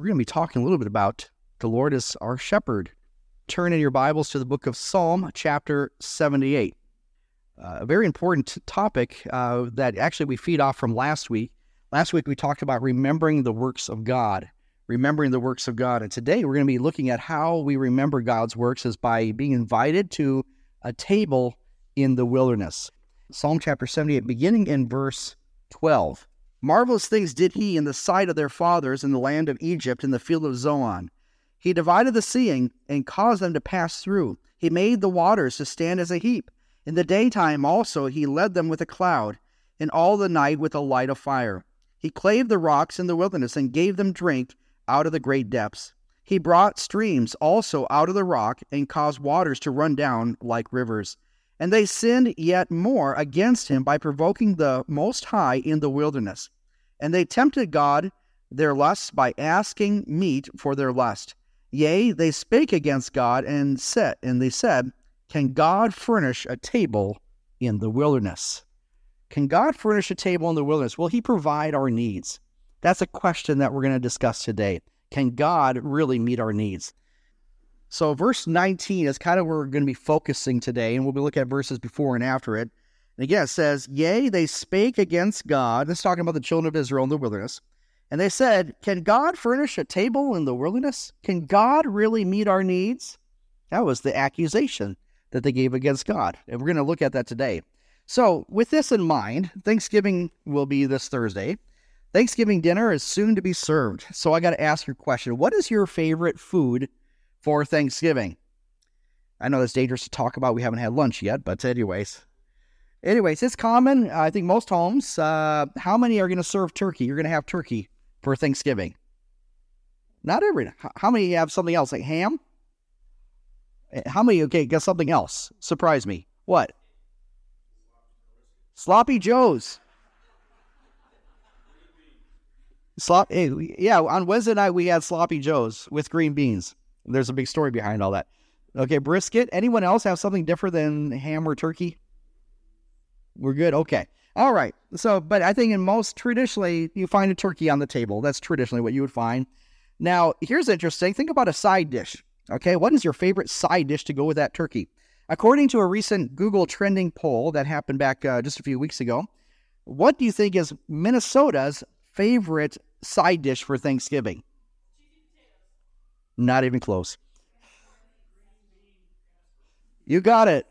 we're going to be talking a little bit about the Lord as our shepherd. Turn in your Bibles to the book of Psalm, chapter 78. Uh, a very important topic uh, that actually we feed off from last week. Last week we talked about remembering the works of God, remembering the works of God. And today we're going to be looking at how we remember God's works is by being invited to a table in the wilderness. Psalm chapter 78, beginning in verse 12. Marvelous things did he in the sight of their fathers in the land of Egypt in the field of Zoan. He divided the sea and caused them to pass through. He made the waters to stand as a heap. In the daytime also he led them with a cloud, and all the night with a light of fire. He clave the rocks in the wilderness and gave them drink out of the great depths. He brought streams also out of the rock and caused waters to run down like rivers. And they sinned yet more against him by provoking the Most High in the wilderness. And they tempted God their lusts by asking meat for their lust. Yea, they spake against God and said, and they said, Can God furnish a table in the wilderness? Can God furnish a table in the wilderness? Will He provide our needs? That's a question that we're going to discuss today. Can God really meet our needs? So, verse 19 is kind of where we're going to be focusing today, and we'll be looking at verses before and after it. And again, it says, Yea, they spake against God. This is talking about the children of Israel in the wilderness. And they said, Can God furnish a table in the wilderness? Can God really meet our needs? That was the accusation that they gave against God. And we're going to look at that today. So, with this in mind, Thanksgiving will be this Thursday. Thanksgiving dinner is soon to be served. So, I got to ask your question What is your favorite food for Thanksgiving. I know that's dangerous to talk about. We haven't had lunch yet, but anyways. Anyways, it's common. I think most homes. Uh, how many are going to serve turkey? You're going to have turkey for Thanksgiving. Not every. How many have something else like ham? Eh, how many? Okay, got something else. Surprise me. What? Sloppy Joes. Slop. Hey, yeah, on Wednesday night we had sloppy Joes with green beans. There's a big story behind all that. Okay, brisket. Anyone else have something different than ham or turkey? We're good. Okay. All right. So, but I think in most traditionally, you find a turkey on the table. That's traditionally what you would find. Now, here's interesting. Think about a side dish. Okay. What is your favorite side dish to go with that turkey? According to a recent Google trending poll that happened back uh, just a few weeks ago, what do you think is Minnesota's favorite side dish for Thanksgiving? Not even close. You got it.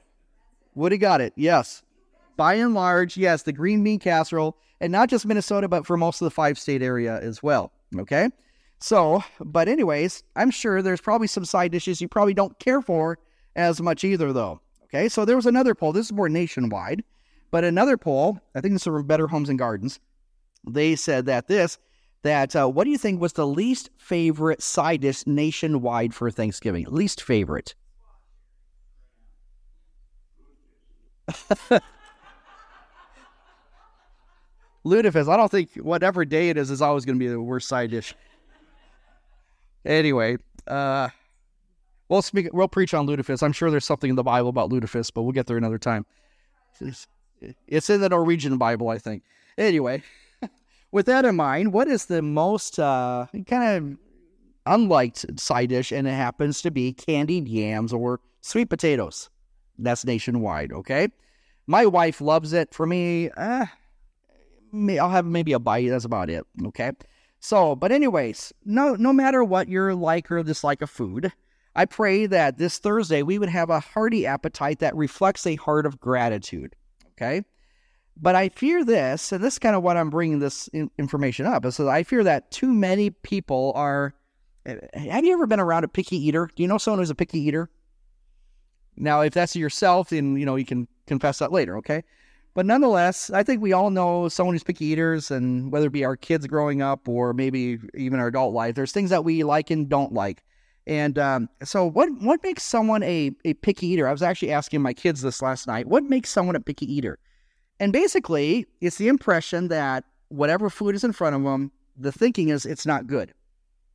Woody got it. Yes. By and large, yes, the green bean casserole, and not just Minnesota, but for most of the five state area as well. Okay. So, but anyways, I'm sure there's probably some side dishes you probably don't care for as much either, though. Okay. So there was another poll. This is more nationwide, but another poll, I think this is from Better Homes and Gardens. They said that this that uh, what do you think was the least favorite side dish nationwide for Thanksgiving? Least favorite. Lutefisk. I don't think whatever day it is is always going to be the worst side dish. Anyway, uh, we'll speak. We'll preach on lutefisk. I'm sure there's something in the Bible about lutefisk, but we'll get there another time. It's in the Norwegian Bible, I think. Anyway with that in mind, what is the most uh, kind of unliked side dish? And it happens to be candied yams or sweet potatoes. That's nationwide, okay? My wife loves it. For me, uh, I'll have maybe a bite. That's about it, okay? So, but anyways, no, no matter what your like or dislike of food, I pray that this Thursday we would have a hearty appetite that reflects a heart of gratitude, okay? But I fear this, and this is kind of what I'm bringing this in- information up, is that I fear that too many people are. Eh, have you ever been around a picky eater? Do you know someone who's a picky eater? Now, if that's yourself, then you know you can confess that later, okay? But nonetheless, I think we all know someone who's picky eaters, and whether it be our kids growing up or maybe even our adult life, there's things that we like and don't like. And um, so, what what makes someone a, a picky eater? I was actually asking my kids this last night. What makes someone a picky eater? And basically, it's the impression that whatever food is in front of them, the thinking is it's not good.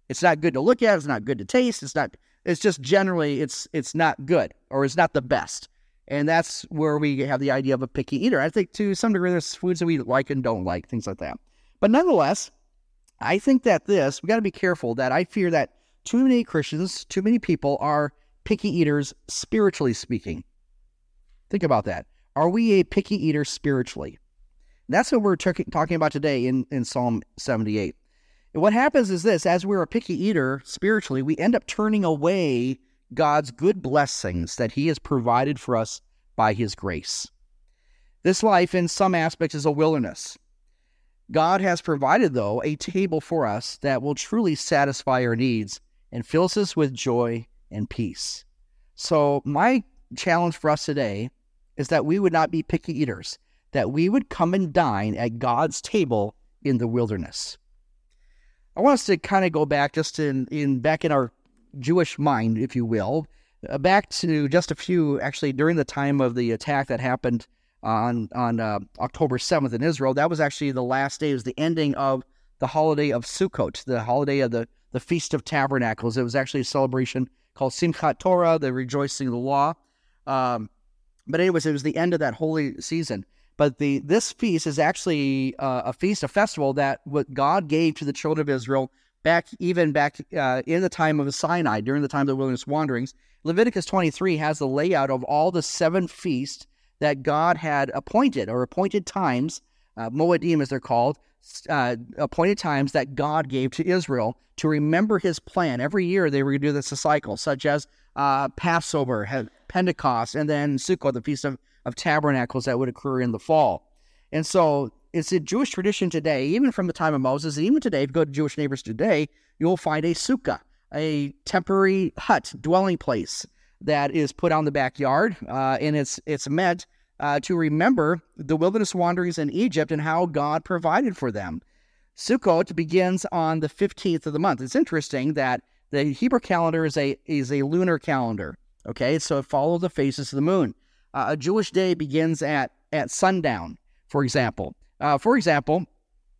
It's not good to look at. It's not good to taste. It's not. It's just generally it's it's not good or it's not the best. And that's where we have the idea of a picky eater. I think to some degree there's foods that we like and don't like, things like that. But nonetheless, I think that this, we got to be careful that I fear that too many Christians, too many people are picky eaters spiritually speaking. Think about that. Are we a picky eater spiritually? That's what we're t- talking about today in, in Psalm 78. And what happens is this as we're a picky eater spiritually, we end up turning away God's good blessings that He has provided for us by His grace. This life, in some aspects, is a wilderness. God has provided, though, a table for us that will truly satisfy our needs and fills us with joy and peace. So, my challenge for us today is that we would not be picky eaters, that we would come and dine at God's table in the wilderness. I want us to kind of go back just in, in back in our Jewish mind, if you will, uh, back to just a few actually during the time of the attack that happened on on uh, October 7th in Israel. That was actually the last day, it was the ending of the holiday of Sukkot, the holiday of the, the Feast of Tabernacles. It was actually a celebration called Simchat Torah, the rejoicing of the law. Um, but anyways, it was the end of that holy season. But the this feast is actually uh, a feast, a festival that what God gave to the children of Israel back even back uh, in the time of Sinai, during the time of the wilderness wanderings. Leviticus 23 has the layout of all the seven feasts that God had appointed or appointed times, uh, Moedim as they're called, uh, appointed times that God gave to Israel to remember his plan. Every year they were going to do this a cycle, such as uh, Passover, Pentecost, and then Sukkot, the Feast of, of Tabernacles that would occur in the fall. And so it's a Jewish tradition today, even from the time of Moses, even today, if you go to Jewish neighbors today, you'll find a sukkah, a temporary hut, dwelling place that is put on the backyard, uh, and it's it's meant uh, to remember the wilderness wanderings in Egypt and how God provided for them. Sukkot begins on the 15th of the month. It's interesting that the Hebrew calendar is a is a lunar calendar. Okay, so it follows the phases of the moon. Uh, a Jewish day begins at at sundown, for example. Uh, for example,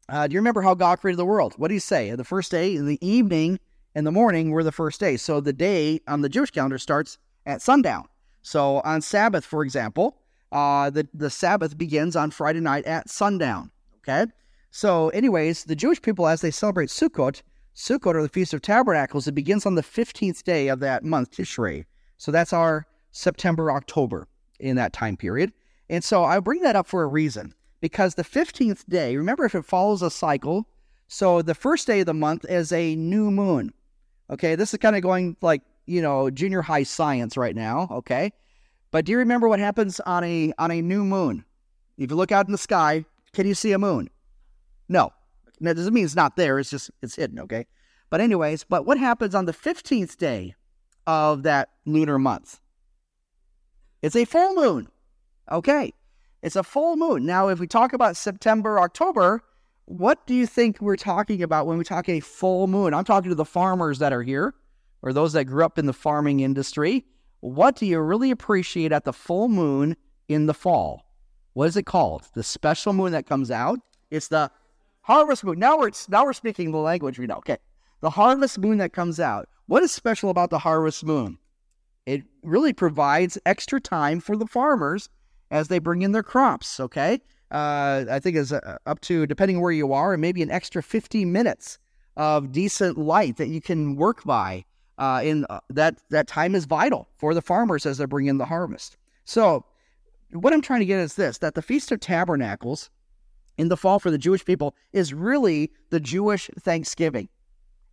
uh, do you remember how God created the world? What do you say? The first day, the evening, and the morning were the first day. So the day on the Jewish calendar starts at sundown. So on Sabbath, for example, uh, the the Sabbath begins on Friday night at sundown. Okay. So, anyways, the Jewish people, as they celebrate Sukkot, Sukkot or the Feast of Tabernacles, it begins on the 15th day of that month, Tishrei. So that's our September, October in that time period. And so I bring that up for a reason because the 15th day, remember if it follows a cycle, so the first day of the month is a new moon. Okay, this is kind of going like, you know, junior high science right now, okay? But do you remember what happens on a on a new moon? If you look out in the sky, can you see a moon? No. That doesn't mean it's not there. It's just it's hidden. Okay. But anyways, but what happens on the fifteenth day of that lunar month? It's a full moon. Okay. It's a full moon. Now, if we talk about September, October, what do you think we're talking about when we talk a full moon? I'm talking to the farmers that are here or those that grew up in the farming industry. What do you really appreciate at the full moon in the fall? What is it called? The special moon that comes out? It's the harvest moon. Now we're now we're speaking the language we know. Okay, the harvest moon that comes out. What is special about the harvest moon? It really provides extra time for the farmers as they bring in their crops. Okay, uh, I think is uh, up to depending where you are, maybe an extra 50 minutes of decent light that you can work by. Uh, in uh, that that time is vital for the farmers as they bring in the harvest. So, what I'm trying to get is this: that the Feast of Tabernacles in the fall for the Jewish people is really the Jewish Thanksgiving.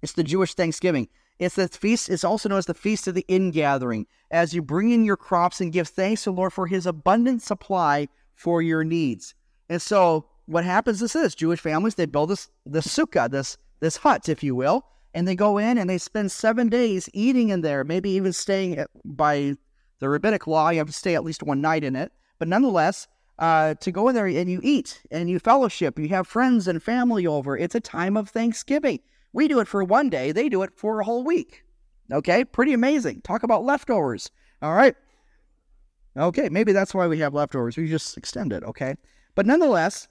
It's the Jewish Thanksgiving. It's the feast, it's also known as the Feast of the Ingathering, as you bring in your crops and give thanks to the Lord for his abundant supply for your needs. And so what happens is this Jewish families, they build this this sukkah, this this hut, if you will, and they go in and they spend seven days eating in there, maybe even staying at, by the rabbinic law, you have to stay at least one night in it. But nonetheless, uh, to go in there and you eat and you fellowship. You have friends and family over. It's a time of Thanksgiving. We do it for one day, they do it for a whole week. Okay, pretty amazing. Talk about leftovers. All right. Okay, maybe that's why we have leftovers. We just extend it. Okay. But nonetheless,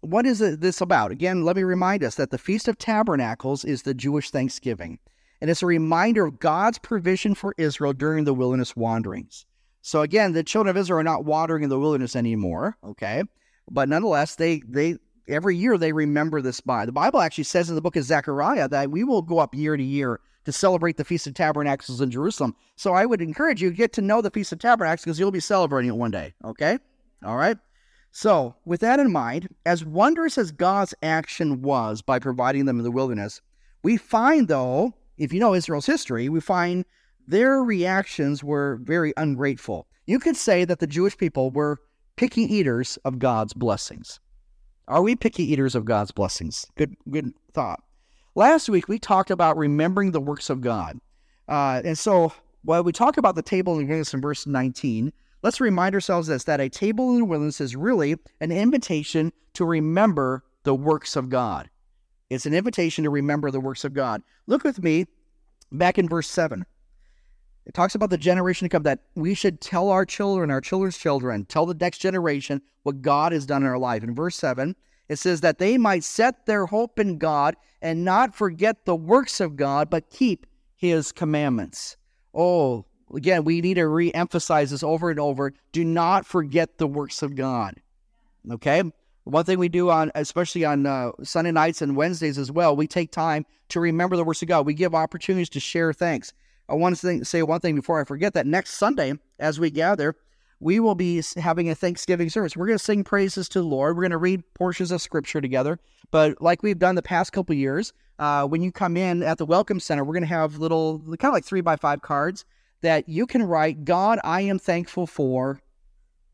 what is this about? Again, let me remind us that the Feast of Tabernacles is the Jewish Thanksgiving, and it's a reminder of God's provision for Israel during the wilderness wanderings. So again, the children of Israel are not wandering in the wilderness anymore, okay? But nonetheless, they they every year they remember this by. The Bible actually says in the book of Zechariah that we will go up year to year to celebrate the Feast of Tabernacles in Jerusalem. So I would encourage you to get to know the Feast of Tabernacles because you'll be celebrating it one day. Okay? All right? So, with that in mind, as wondrous as God's action was by providing them in the wilderness, we find, though, if you know Israel's history, we find their reactions were very ungrateful. You could say that the Jewish people were picky eaters of God's blessings. Are we picky eaters of God's blessings? Good, good thought. Last week we talked about remembering the works of God, uh, and so while we talk about the table in the wilderness in verse 19, let's remind ourselves this: that a table in the wilderness is really an invitation to remember the works of God. It's an invitation to remember the works of God. Look with me back in verse 7. It talks about the generation to come that we should tell our children, our children's children, tell the next generation what God has done in our life. In verse 7, it says that they might set their hope in God and not forget the works of God, but keep his commandments. Oh, again, we need to re emphasize this over and over. Do not forget the works of God. Okay? One thing we do on, especially on uh, Sunday nights and Wednesdays as well, we take time to remember the works of God. We give opportunities to share thanks. I want to say one thing before I forget that next Sunday, as we gather, we will be having a Thanksgiving service. We're going to sing praises to the Lord. We're going to read portions of Scripture together. But like we've done the past couple years, uh, when you come in at the Welcome Center, we're going to have little, kind of like three by five cards that you can write, God, I am thankful for,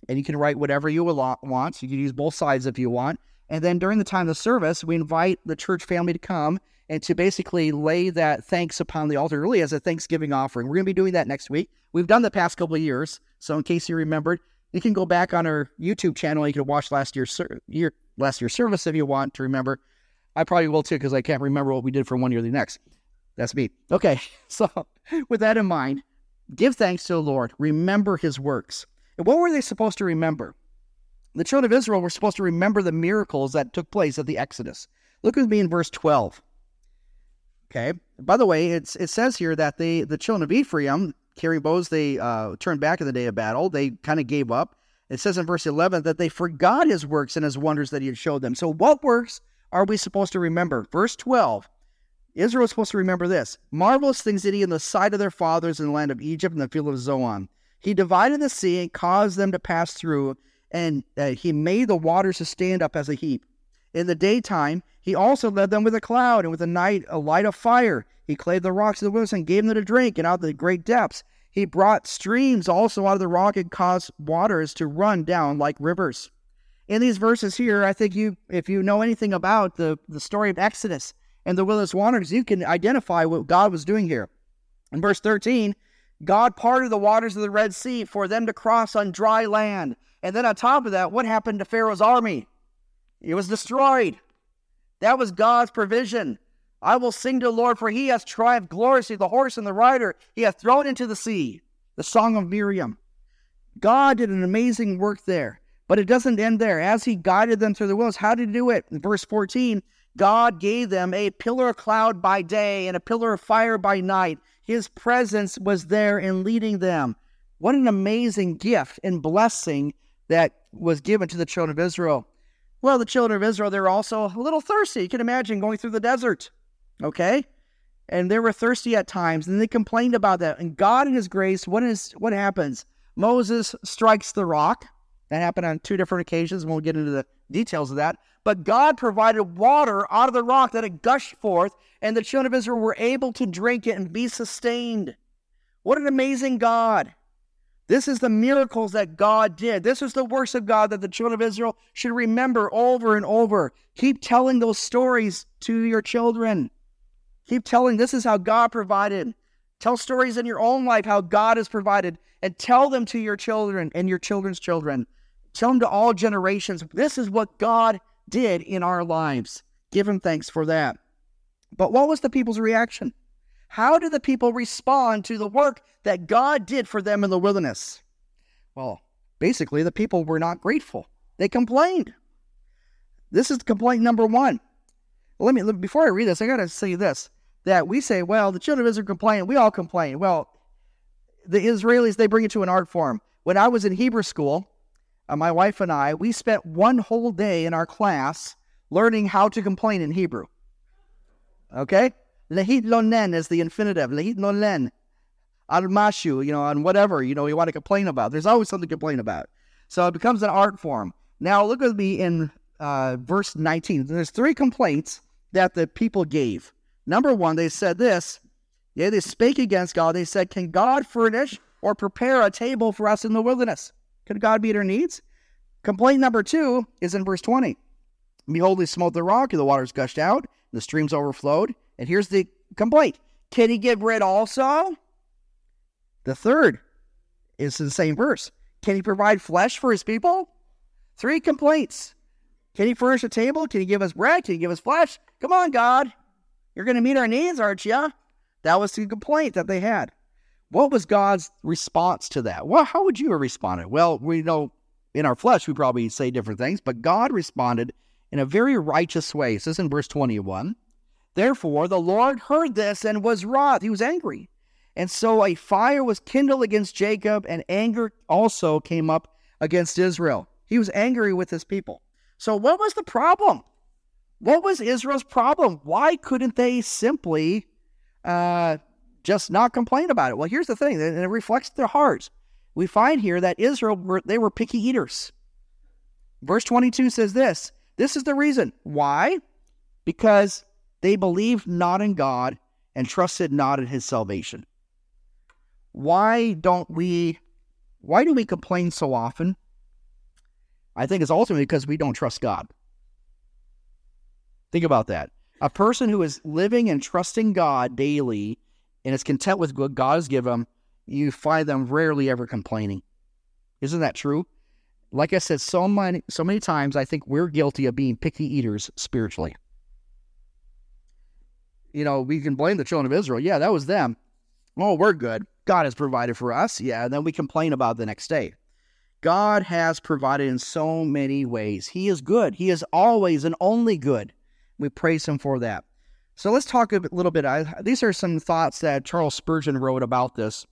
and you can write whatever you want. You can use both sides if you want. And then during the time of the service, we invite the church family to come and to basically lay that thanks upon the altar, really as a Thanksgiving offering. We're going to be doing that next week. We've done the past couple of years, so in case you remembered, you can go back on our YouTube channel. You can watch last year's year last year's service if you want to remember. I probably will too because I can't remember what we did from one year to the next. That's me. Okay, so with that in mind, give thanks to the Lord. Remember His works. And what were they supposed to remember? The children of Israel were supposed to remember the miracles that took place at the Exodus. Look with me in verse 12. Okay. By the way, it's it says here that they the children of Ephraim carrying bows they uh, turned back in the day of battle. They kind of gave up. It says in verse eleven that they forgot his works and his wonders that he had showed them. So what works are we supposed to remember? Verse twelve. Israel is supposed to remember this marvelous things did he in the sight of their fathers in the land of Egypt and the field of Zoan. He divided the sea and caused them to pass through, and uh, he made the waters to stand up as a heap. In the daytime, he also led them with a cloud, and with a night a light of fire. He clave the rocks of the wilderness and gave them to drink, and out of the great depths he brought streams also out of the rock and caused waters to run down like rivers. In these verses here, I think you, if you know anything about the, the story of Exodus and the wilderness wanderings, you can identify what God was doing here. In verse 13, God parted the waters of the Red Sea for them to cross on dry land. And then on top of that, what happened to Pharaoh's army? It was destroyed. That was God's provision. I will sing to the Lord, for he has triumphed gloriously, the horse and the rider he hath thrown into the sea. The song of Miriam. God did an amazing work there, but it doesn't end there. As he guided them through the wilderness, how did he do it? In verse 14, God gave them a pillar of cloud by day and a pillar of fire by night. His presence was there in leading them. What an amazing gift and blessing that was given to the children of Israel. Well, the children of Israel, they're also a little thirsty. You can imagine going through the desert, okay? And they were thirsty at times, and they complained about that. And God, in His grace, what is what happens? Moses strikes the rock. That happened on two different occasions. We'll get into the details of that. But God provided water out of the rock that had gushed forth, and the children of Israel were able to drink it and be sustained. What an amazing God! This is the miracles that God did. This is the works of God that the children of Israel should remember over and over. Keep telling those stories to your children. Keep telling this is how God provided. Tell stories in your own life how God has provided and tell them to your children and your children's children. Tell them to all generations. This is what God did in our lives. Give him thanks for that. But what was the people's reaction? How did the people respond to the work that God did for them in the wilderness? Well, basically, the people were not grateful. They complained. This is complaint number one. Let me before I read this, I got to say this: that we say, well, the children of Israel complain. We all complain. Well, the Israelis they bring it to an art form. When I was in Hebrew school, uh, my wife and I we spent one whole day in our class learning how to complain in Hebrew. Okay? Lehit lonen is the infinitive. Lehit lonen. Al mashu, you know, on whatever, you know, you want to complain about. There's always something to complain about. So it becomes an art form. Now look with me in uh, verse 19. There's three complaints that the people gave. Number one, they said this. Yeah, they spake against God. They said, Can God furnish or prepare a table for us in the wilderness? Can God meet our needs? Complaint number two is in verse 20. Behold, he smote the rock, and the waters gushed out, and the streams overflowed. And here's the complaint Can he give bread also? The third is the same verse. Can he provide flesh for his people? Three complaints. Can he furnish a table? Can he give us bread? Can he give us flesh? Come on, God. You're going to meet our needs, aren't you? That was the complaint that they had. What was God's response to that? Well, how would you have responded? Well, we know in our flesh we probably say different things, but God responded in a very righteous way. It says in verse 21 Therefore, the Lord heard this and was wroth. He was angry. And so a fire was kindled against Jacob, and anger also came up against Israel. He was angry with his people. So, what was the problem? What was Israel's problem? Why couldn't they simply uh, just not complain about it? Well, here's the thing, and it reflects their hearts. We find here that Israel were they were picky eaters. Verse 22 says this. This is the reason. Why? Because they believed not in God and trusted not in his salvation. Why don't we why do we complain so often? I think it's ultimately because we don't trust God. Think about that. A person who is living and trusting God daily and is content with what God has given them, you find them rarely ever complaining. Isn't that true? Like I said so many so many times, I think we're guilty of being picky eaters spiritually you know, we can blame the children of Israel. Yeah, that was them. Oh, we're good. God has provided for us. Yeah, and then we complain about the next day. God has provided in so many ways. He is good. He is always and only good. We praise Him for that. So let's talk a little bit. I, these are some thoughts that Charles Spurgeon wrote about this.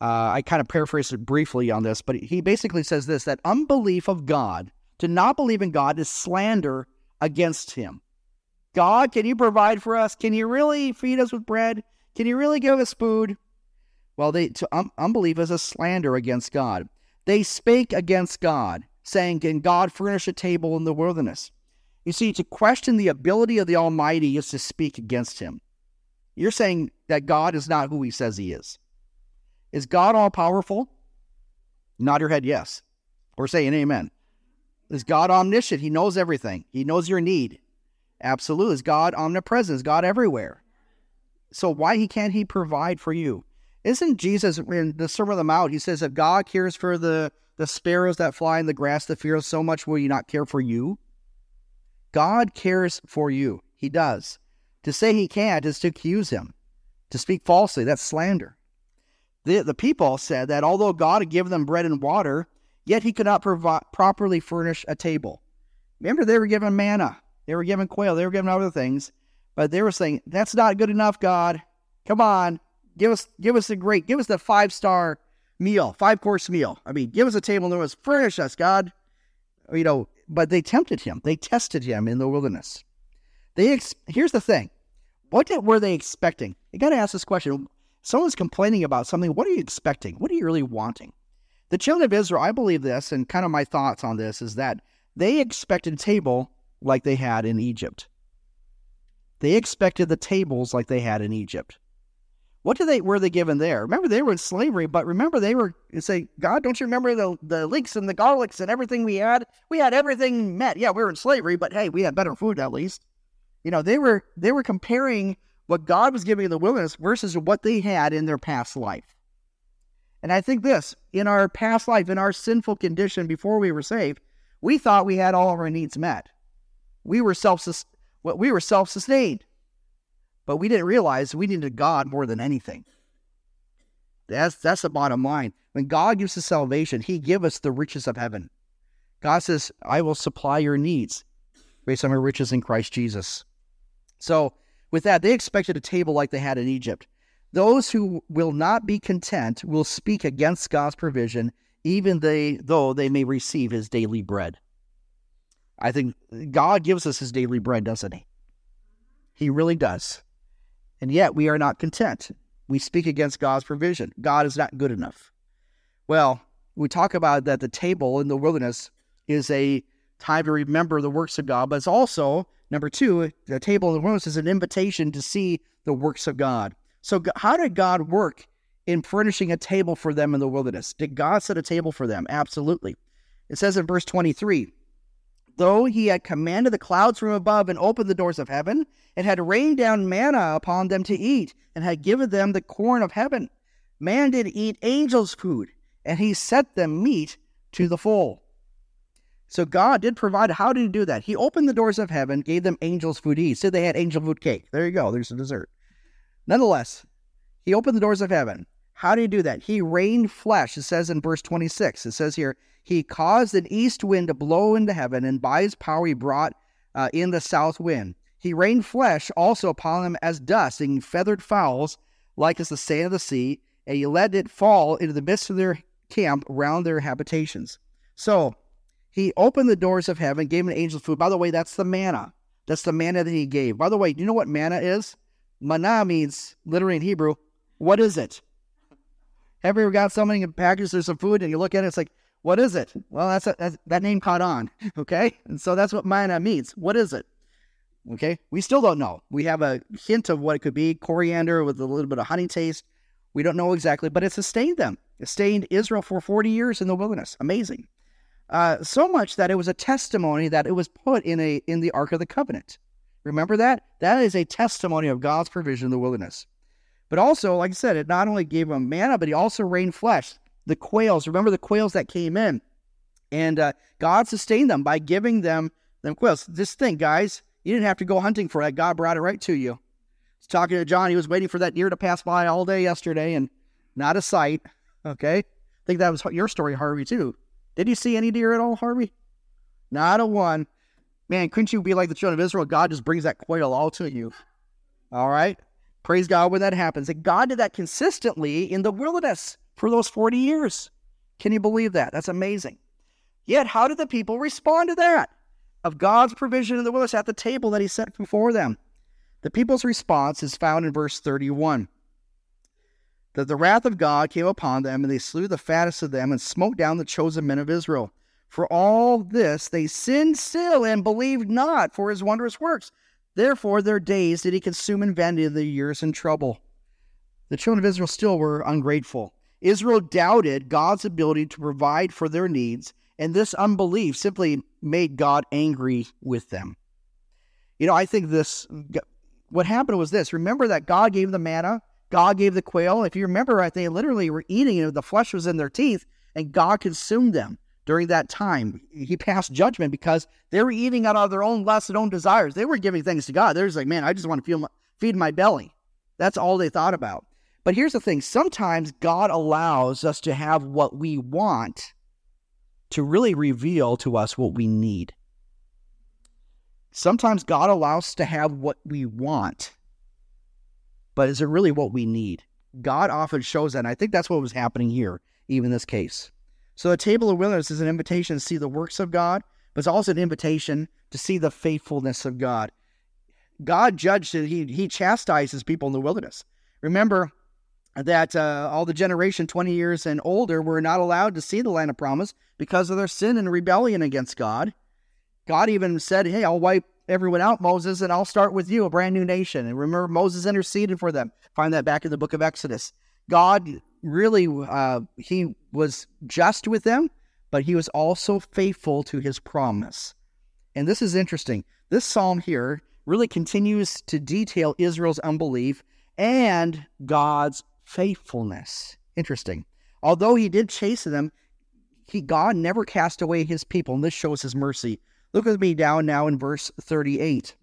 Uh, I kind of paraphrased it briefly on this, but he basically says this that unbelief of God, to not believe in God, is slander against Him. God, can you provide for us? Can you really feed us with bread? Can you really give us food? Well, they to um, unbelief is a slander against God. They spake against God, saying, Can God furnish a table in the wilderness? You see, to question the ability of the Almighty is to speak against him. You're saying that God is not who he says he is. Is God all powerful? Nod your head yes. Or say an amen. Is God omniscient? He knows everything. He knows your need. Absolutely. Is God omnipresent? Is God everywhere? So why he can't he provide for you? Isn't Jesus in the Sermon on the Mount? He says, if God cares for the, the sparrows that fly in the grass, the fields, so much will he not care for you? God cares for you. He does. To say he can't is to accuse him. To speak falsely, that's slander. The, the people said that although God had given them bread and water, yet he could not provi- properly furnish a table. Remember, they were given manna. They were given quail, they were given other things, but they were saying, That's not good enough, God. Come on. Give us give us the great, give us the five star meal, five course meal. I mean, give us a table and was furnish us, God. You know, but they tempted him. They tested him in the wilderness. They ex- here's the thing. What did, were they expecting? You got to ask this question. Someone's complaining about something. What are you expecting? What are you really wanting? The children of Israel, I believe this, and kind of my thoughts on this is that they expected table like they had in Egypt. They expected the tables like they had in Egypt. What did they were they given there? Remember they were in slavery, but remember they were say, God, don't you remember the the leeks and the garlics and everything we had? We had everything met. Yeah, we were in slavery, but hey, we had better food at least. You know, they were they were comparing what God was giving in the wilderness versus what they had in their past life. And I think this, in our past life, in our sinful condition before we were saved, we thought we had all of our needs met we were self we were self sustained, but we didn't realize we needed God more than anything. That's that's the bottom line. When God gives us salvation, He gives us the riches of heaven. God says, "I will supply your needs based on my riches in Christ Jesus." So, with that, they expected a table like they had in Egypt. Those who will not be content will speak against God's provision, even they though they may receive His daily bread. I think God gives us his daily bread, doesn't he? He really does. And yet we are not content. We speak against God's provision. God is not good enough. Well, we talk about that the table in the wilderness is a time to remember the works of God, but it's also, number two, the table in the wilderness is an invitation to see the works of God. So, how did God work in furnishing a table for them in the wilderness? Did God set a table for them? Absolutely. It says in verse 23 though he had commanded the clouds from above and opened the doors of heaven, and had rained down manna upon them to eat, and had given them the corn of heaven. Man did eat angels' food, and he set them meat to the full. So God did provide. How did he do that? He opened the doors of heaven, gave them angels' food to eat. So they had angel food cake. There you go. There's a dessert. Nonetheless, he opened the doors of heaven. How did he do that? He rained flesh. It says in verse 26. It says here, he caused an east wind to blow into heaven, and by his power he brought uh, in the south wind. He rained flesh also upon them as dust, and feathered fowls, like as the sand of the sea, and he let it fall into the midst of their camp round their habitations. So he opened the doors of heaven, gave an angel food. By the way, that's the manna. That's the manna that he gave. By the way, do you know what manna is? Manna means, literally in Hebrew, what is it? Have you ever got something in a package, there's some food, and you look at it, it's like, what is it? Well, that's, a, that's that name caught on. Okay. And so that's what manna means. What is it? Okay. We still don't know. We have a hint of what it could be coriander with a little bit of honey taste. We don't know exactly, but it sustained them. It sustained Israel for 40 years in the wilderness. Amazing. Uh, so much that it was a testimony that it was put in a in the Ark of the Covenant. Remember that? That is a testimony of God's provision in the wilderness. But also, like I said, it not only gave him manna, but he also rained flesh the quails. Remember the quails that came in, and uh, God sustained them by giving them them quails. This thing, guys, you didn't have to go hunting for that. God brought it right to you. Was talking to John. He was waiting for that deer to pass by all day yesterday, and not a sight. Okay, I think that was your story, Harvey, too. Did you see any deer at all, Harvey? Not a one. Man, couldn't you be like the children of Israel? God just brings that quail all to you. All right. Praise God when that happens. And God did that consistently in the wilderness for those 40 years. Can you believe that? That's amazing. Yet, how did the people respond to that? Of God's provision in the wilderness at the table that He set before them. The people's response is found in verse 31 that the wrath of God came upon them, and they slew the fattest of them and smote down the chosen men of Israel. For all this they sinned still and believed not for his wondrous works. Therefore, their days did he consume in vanity, their years in trouble. The children of Israel still were ungrateful. Israel doubted God's ability to provide for their needs, and this unbelief simply made God angry with them. You know, I think this, what happened was this. Remember that God gave the manna, God gave the quail. If you remember right, they literally were eating it, the flesh was in their teeth, and God consumed them during that time. He passed judgment because they were eating out of their own lust and own desires. They were giving things to God. They're just like, man, I just want to feel my, feed my belly. That's all they thought about. But here's the thing sometimes God allows us to have what we want to really reveal to us what we need. Sometimes God allows us to have what we want, but is it really what we need? God often shows that. And I think that's what was happening here, even this case. So the table of wilderness is an invitation to see the works of God, but it's also an invitation to see the faithfulness of God. God judged it, he, he chastises people in the wilderness. Remember, that uh, all the generation 20 years and older were not allowed to see the land of promise because of their sin and rebellion against God. God even said, Hey, I'll wipe everyone out, Moses, and I'll start with you, a brand new nation. And remember, Moses interceded for them. Find that back in the book of Exodus. God really, uh, he was just with them, but he was also faithful to his promise. And this is interesting. This psalm here really continues to detail Israel's unbelief and God's faithfulness. Interesting. Although he did chasten them, he God never cast away his people, and this shows his mercy. Look with me down now in verse 38.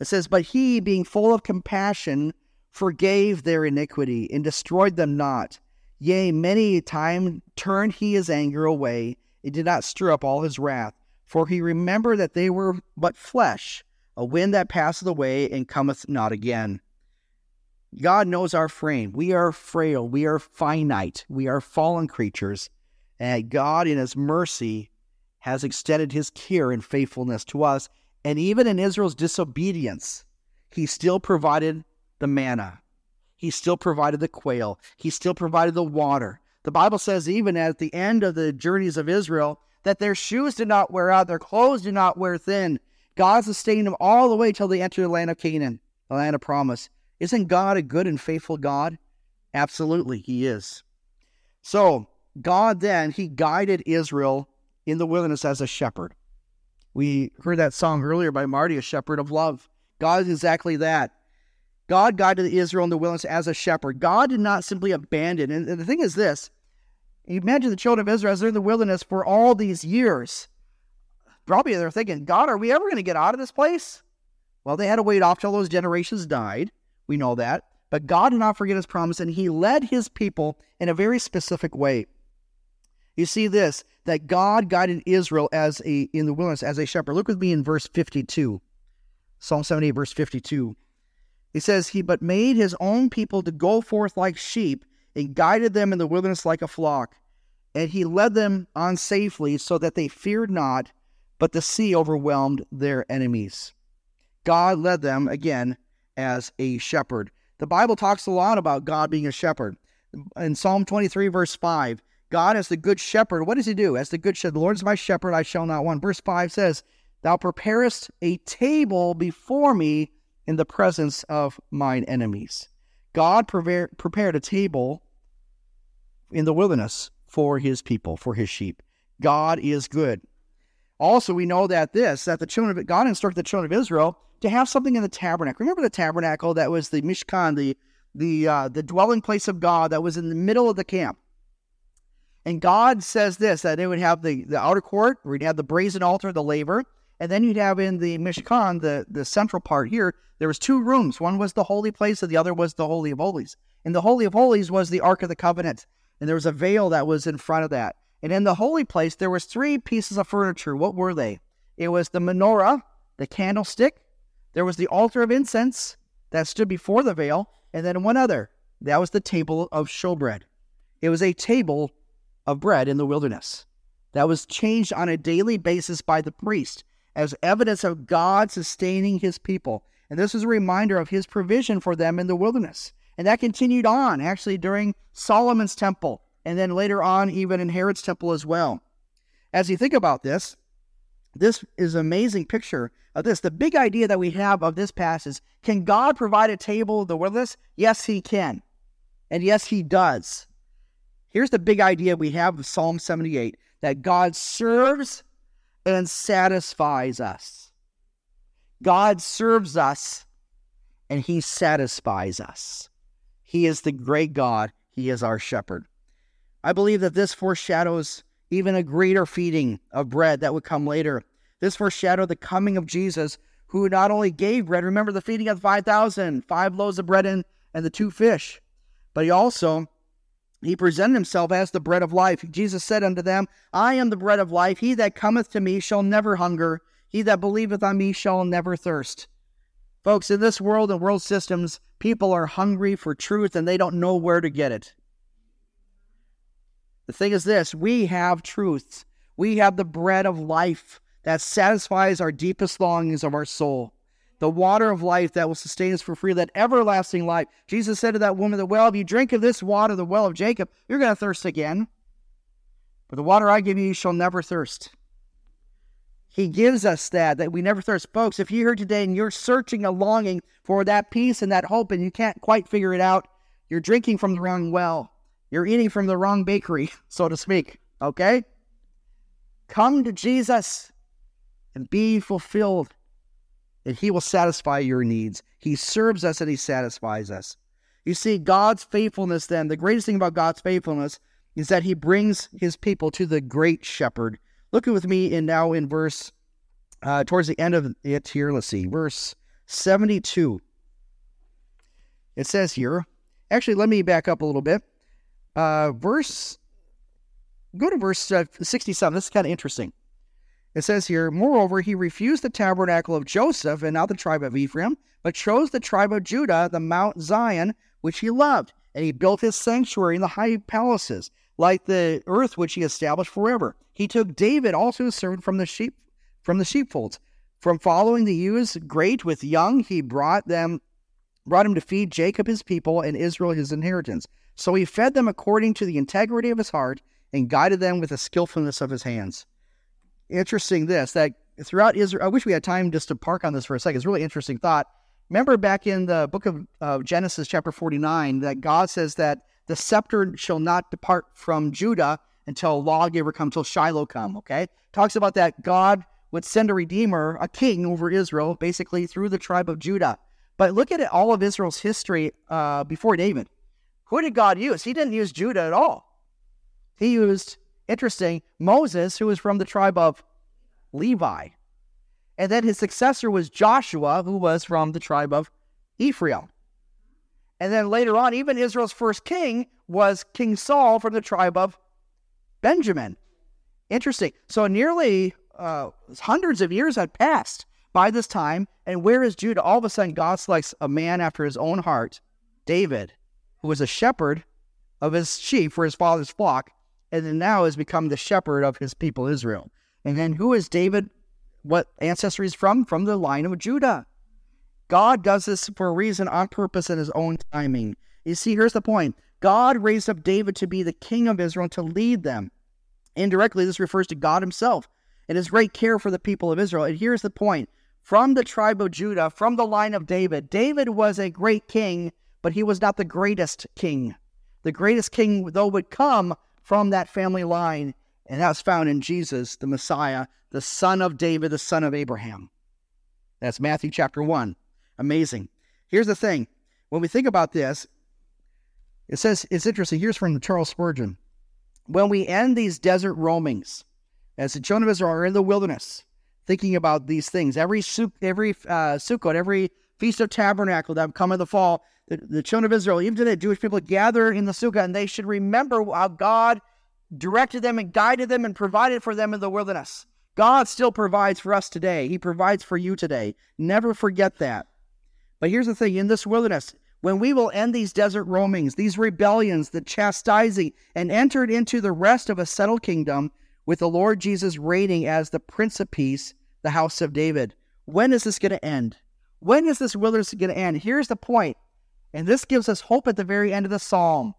It says, But he, being full of compassion, forgave their iniquity and destroyed them not. Yea, many a time turned he his anger away, and did not stir up all his wrath. For he remembered that they were but flesh, a wind that passeth away and cometh not again. God knows our frame. We are frail. We are finite. We are fallen creatures. And God, in His mercy, has extended his care and faithfulness to us. And even in Israel's disobedience, he still provided the manna. He still provided the quail. He still provided the water. The Bible says, even at the end of the journeys of Israel, that their shoes did not wear out, their clothes did not wear thin. God sustained them all the way till they entered the land of Canaan, the land of promise. Isn't God a good and faithful God? Absolutely, He is. So, God then, He guided Israel in the wilderness as a shepherd. We heard that song earlier by Marty, a shepherd of love. God is exactly that. God guided Israel in the wilderness as a shepherd. God did not simply abandon. And the thing is this imagine the children of Israel as they're in the wilderness for all these years. Probably they're thinking, God, are we ever going to get out of this place? Well, they had to wait off till those generations died. We know that. But God did not forget his promise, and he led his people in a very specific way. You see this that God guided Israel as a in the wilderness as a shepherd. Look with me in verse 52. Psalm 78, verse 52. He says, He but made his own people to go forth like sheep and guided them in the wilderness like a flock. And he led them on safely so that they feared not, but the sea overwhelmed their enemies. God led them again as a shepherd. The Bible talks a lot about God being a shepherd. In Psalm 23, verse 5, God as the good shepherd, what does he do? As the good shepherd, the Lord is my shepherd, I shall not want. Verse 5 says, Thou preparest a table before me in the presence of mine enemies. God prepared a table in the wilderness for his people, for his sheep. God is good. Also, we know that this, that the children of God instructed the children of Israel to have something in the tabernacle. Remember the tabernacle that was the Mishkan, the the uh, the dwelling place of God that was in the middle of the camp. And God says this that they would have the, the outer court, where you'd have the brazen altar, the laver, and then you'd have in the Mishkan, the, the central part here, there was two rooms. One was the holy place, and the other was the Holy of Holies. And the Holy of Holies was the Ark of the Covenant. And there was a veil that was in front of that. And in the holy place, there was three pieces of furniture. What were they? It was the menorah, the candlestick, there was the altar of incense that stood before the veil, and then one other. That was the table of showbread. It was a table of bread in the wilderness that was changed on a daily basis by the priest as evidence of God sustaining his people. And this is a reminder of his provision for them in the wilderness. And that continued on actually during Solomon's temple, and then later on, even in Herod's temple as well. As you think about this, this is an amazing picture of this. The big idea that we have of this passage can God provide a table in the wilderness? Yes, he can. And yes, he does. Here's the big idea we have of Psalm 78 that God serves and satisfies us. God serves us and he satisfies us. He is the great God, he is our shepherd. I believe that this foreshadows even a greater feeding of bread that would come later. This foreshadowed the coming of Jesus, who not only gave bread, remember the feeding of 5,000, five loaves of bread and, and the two fish, but he also he presented himself as the bread of life. Jesus said unto them, I am the bread of life. He that cometh to me shall never hunger. He that believeth on me shall never thirst. Folks, in this world and world systems, people are hungry for truth and they don't know where to get it. The thing is this we have truth, we have the bread of life that satisfies our deepest longings of our soul the water of life that will sustain us for free, that everlasting life. Jesus said to that woman the well, If you drink of this water, the well of Jacob, you're going to thirst again. But the water I give you, you shall never thirst. He gives us that, that we never thirst. Folks, if you're here today and you're searching a longing for that peace and that hope and you can't quite figure it out, you're drinking from the wrong well. You're eating from the wrong bakery, so to speak. Okay? Come to Jesus and be fulfilled and He will satisfy your needs. He serves us and He satisfies us. You see, God's faithfulness, then, the greatest thing about God's faithfulness is that He brings His people to the great shepherd. Look with me in now in verse, uh, towards the end of it here. Let's see, verse 72. It says here, actually, let me back up a little bit. Uh, verse, go to verse uh, 67. This is kind of interesting. It says here, Moreover, he refused the tabernacle of Joseph and not the tribe of Ephraim, but chose the tribe of Judah, the Mount Zion, which he loved. And he built his sanctuary in the high palaces. like the earth which he established forever. He took David also his servant from the sheep from the sheepfolds. From following the ewes great with young, he brought them brought him to feed Jacob his people and Israel his inheritance. So he fed them according to the integrity of his heart and guided them with the skillfulness of his hands. Interesting this that throughout Israel, I wish we had time just to park on this for a second. It's a really interesting thought. Remember back in the book of uh, Genesis, chapter 49, that God says that the scepter shall not depart from Judah until lawgiver comes, until Shiloh come. Okay, talks about that God would send a redeemer, a king over Israel, basically through the tribe of Judah. But look at all of Israel's history uh, before David. Who did God use? He didn't use Judah at all. He used, interesting, Moses, who was from the tribe of Levi. And then his successor was Joshua, who was from the tribe of Ephraim. And then later on, even Israel's first king was King Saul from the tribe of Benjamin. Interesting. So nearly uh, hundreds of years had passed by this time. And where is Judah? All of a sudden, God selects a man after his own heart, David, who was a shepherd of his sheep for his father's flock, and then now has become the shepherd of his people Israel. And then who is David? What ancestry is from? From the line of Judah. God does this for a reason, on purpose, in his own timing. You see, here's the point God raised up David to be the king of Israel to lead them. Indirectly, this refers to God himself and his great care for the people of Israel. And here's the point from the tribe of Judah, from the line of David, David was a great king, but he was not the greatest king. The greatest king, though, would come from that family line, and that's found in Jesus, the Messiah, the son of David, the son of Abraham. That's Matthew chapter 1. Amazing. Here's the thing when we think about this, it says it's interesting. Here's from Charles Spurgeon. When we end these desert roamings, as the children of Israel are in the wilderness, thinking about these things, every every uh, Sukkot, every Feast of Tabernacle that come in the fall, the, the children of Israel, even today, Jewish people gather in the Sukkah, and they should remember how God directed them and guided them and provided for them in the wilderness. God still provides for us today. He provides for you today. Never forget that. But here's the thing in this wilderness, when we will end these desert roamings, these rebellions, the chastising, and entered into the rest of a settled kingdom with the Lord Jesus reigning as the Prince of Peace, the house of David. When is this going to end? When is this wilderness going to end? Here's the point, and this gives us hope at the very end of the psalm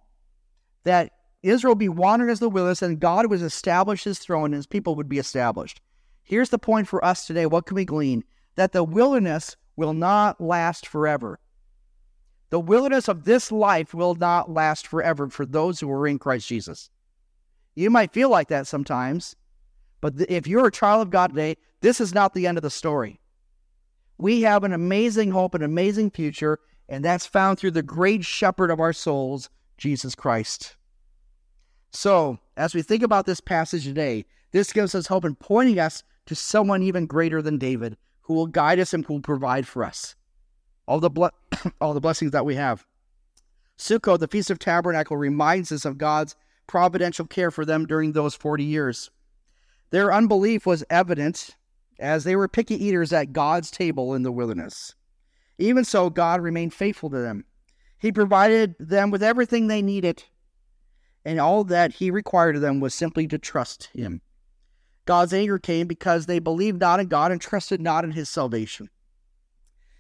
that Israel be wandering as the wilderness and God would establish his throne and his people would be established. Here's the point for us today. What can we glean? That the wilderness will not last forever. The wilderness of this life will not last forever for those who are in Christ Jesus. You might feel like that sometimes, but if you're a child of God today, this is not the end of the story. We have an amazing hope, an amazing future, and that's found through the great shepherd of our souls, Jesus Christ. So, as we think about this passage today, this gives us hope in pointing us to someone even greater than David, who will guide us and who will provide for us all the ble- all the blessings that we have. Sukkot, the Feast of Tabernacle, reminds us of God's providential care for them during those 40 years. Their unbelief was evident as they were picky eaters at God's table in the wilderness. Even so, God remained faithful to them. He provided them with everything they needed, and all that He required of them was simply to trust Him. God's anger came because they believed not in God and trusted not in his salvation.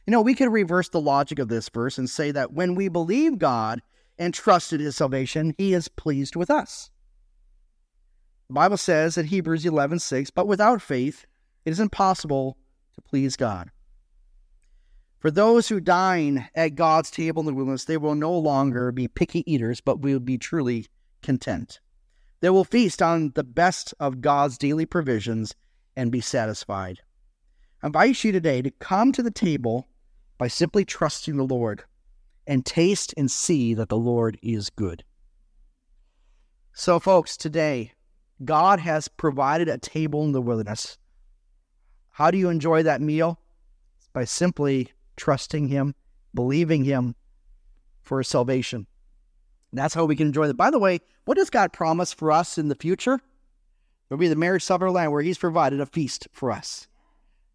You know, we could reverse the logic of this verse and say that when we believe God and trusted his salvation, he is pleased with us. The Bible says in Hebrews 11 6, but without faith, it is impossible to please God. For those who dine at God's table in the wilderness, they will no longer be picky eaters, but will be truly content. They will feast on the best of God's daily provisions and be satisfied. I invite you today to come to the table by simply trusting the Lord and taste and see that the Lord is good. So, folks, today, God has provided a table in the wilderness. How do you enjoy that meal? By simply trusting Him, believing Him for salvation. That's how we can enjoy that. By the way, what does God promise for us in the future? There'll be the marriage supper of the Lamb where He's provided a feast for us.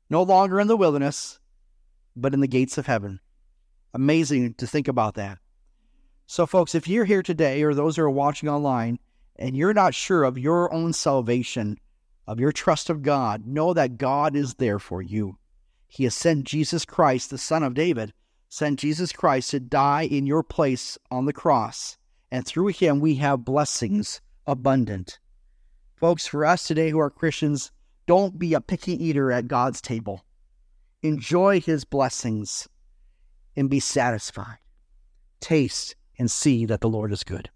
No longer in the wilderness, but in the gates of heaven. Amazing to think about that. So, folks, if you're here today or those who are watching online and you're not sure of your own salvation, of your trust of God, know that God is there for you. He has sent Jesus Christ, the Son of David, sent Jesus Christ to die in your place on the cross. And through him, we have blessings abundant. Folks, for us today who are Christians, don't be a picky eater at God's table. Enjoy his blessings and be satisfied. Taste and see that the Lord is good.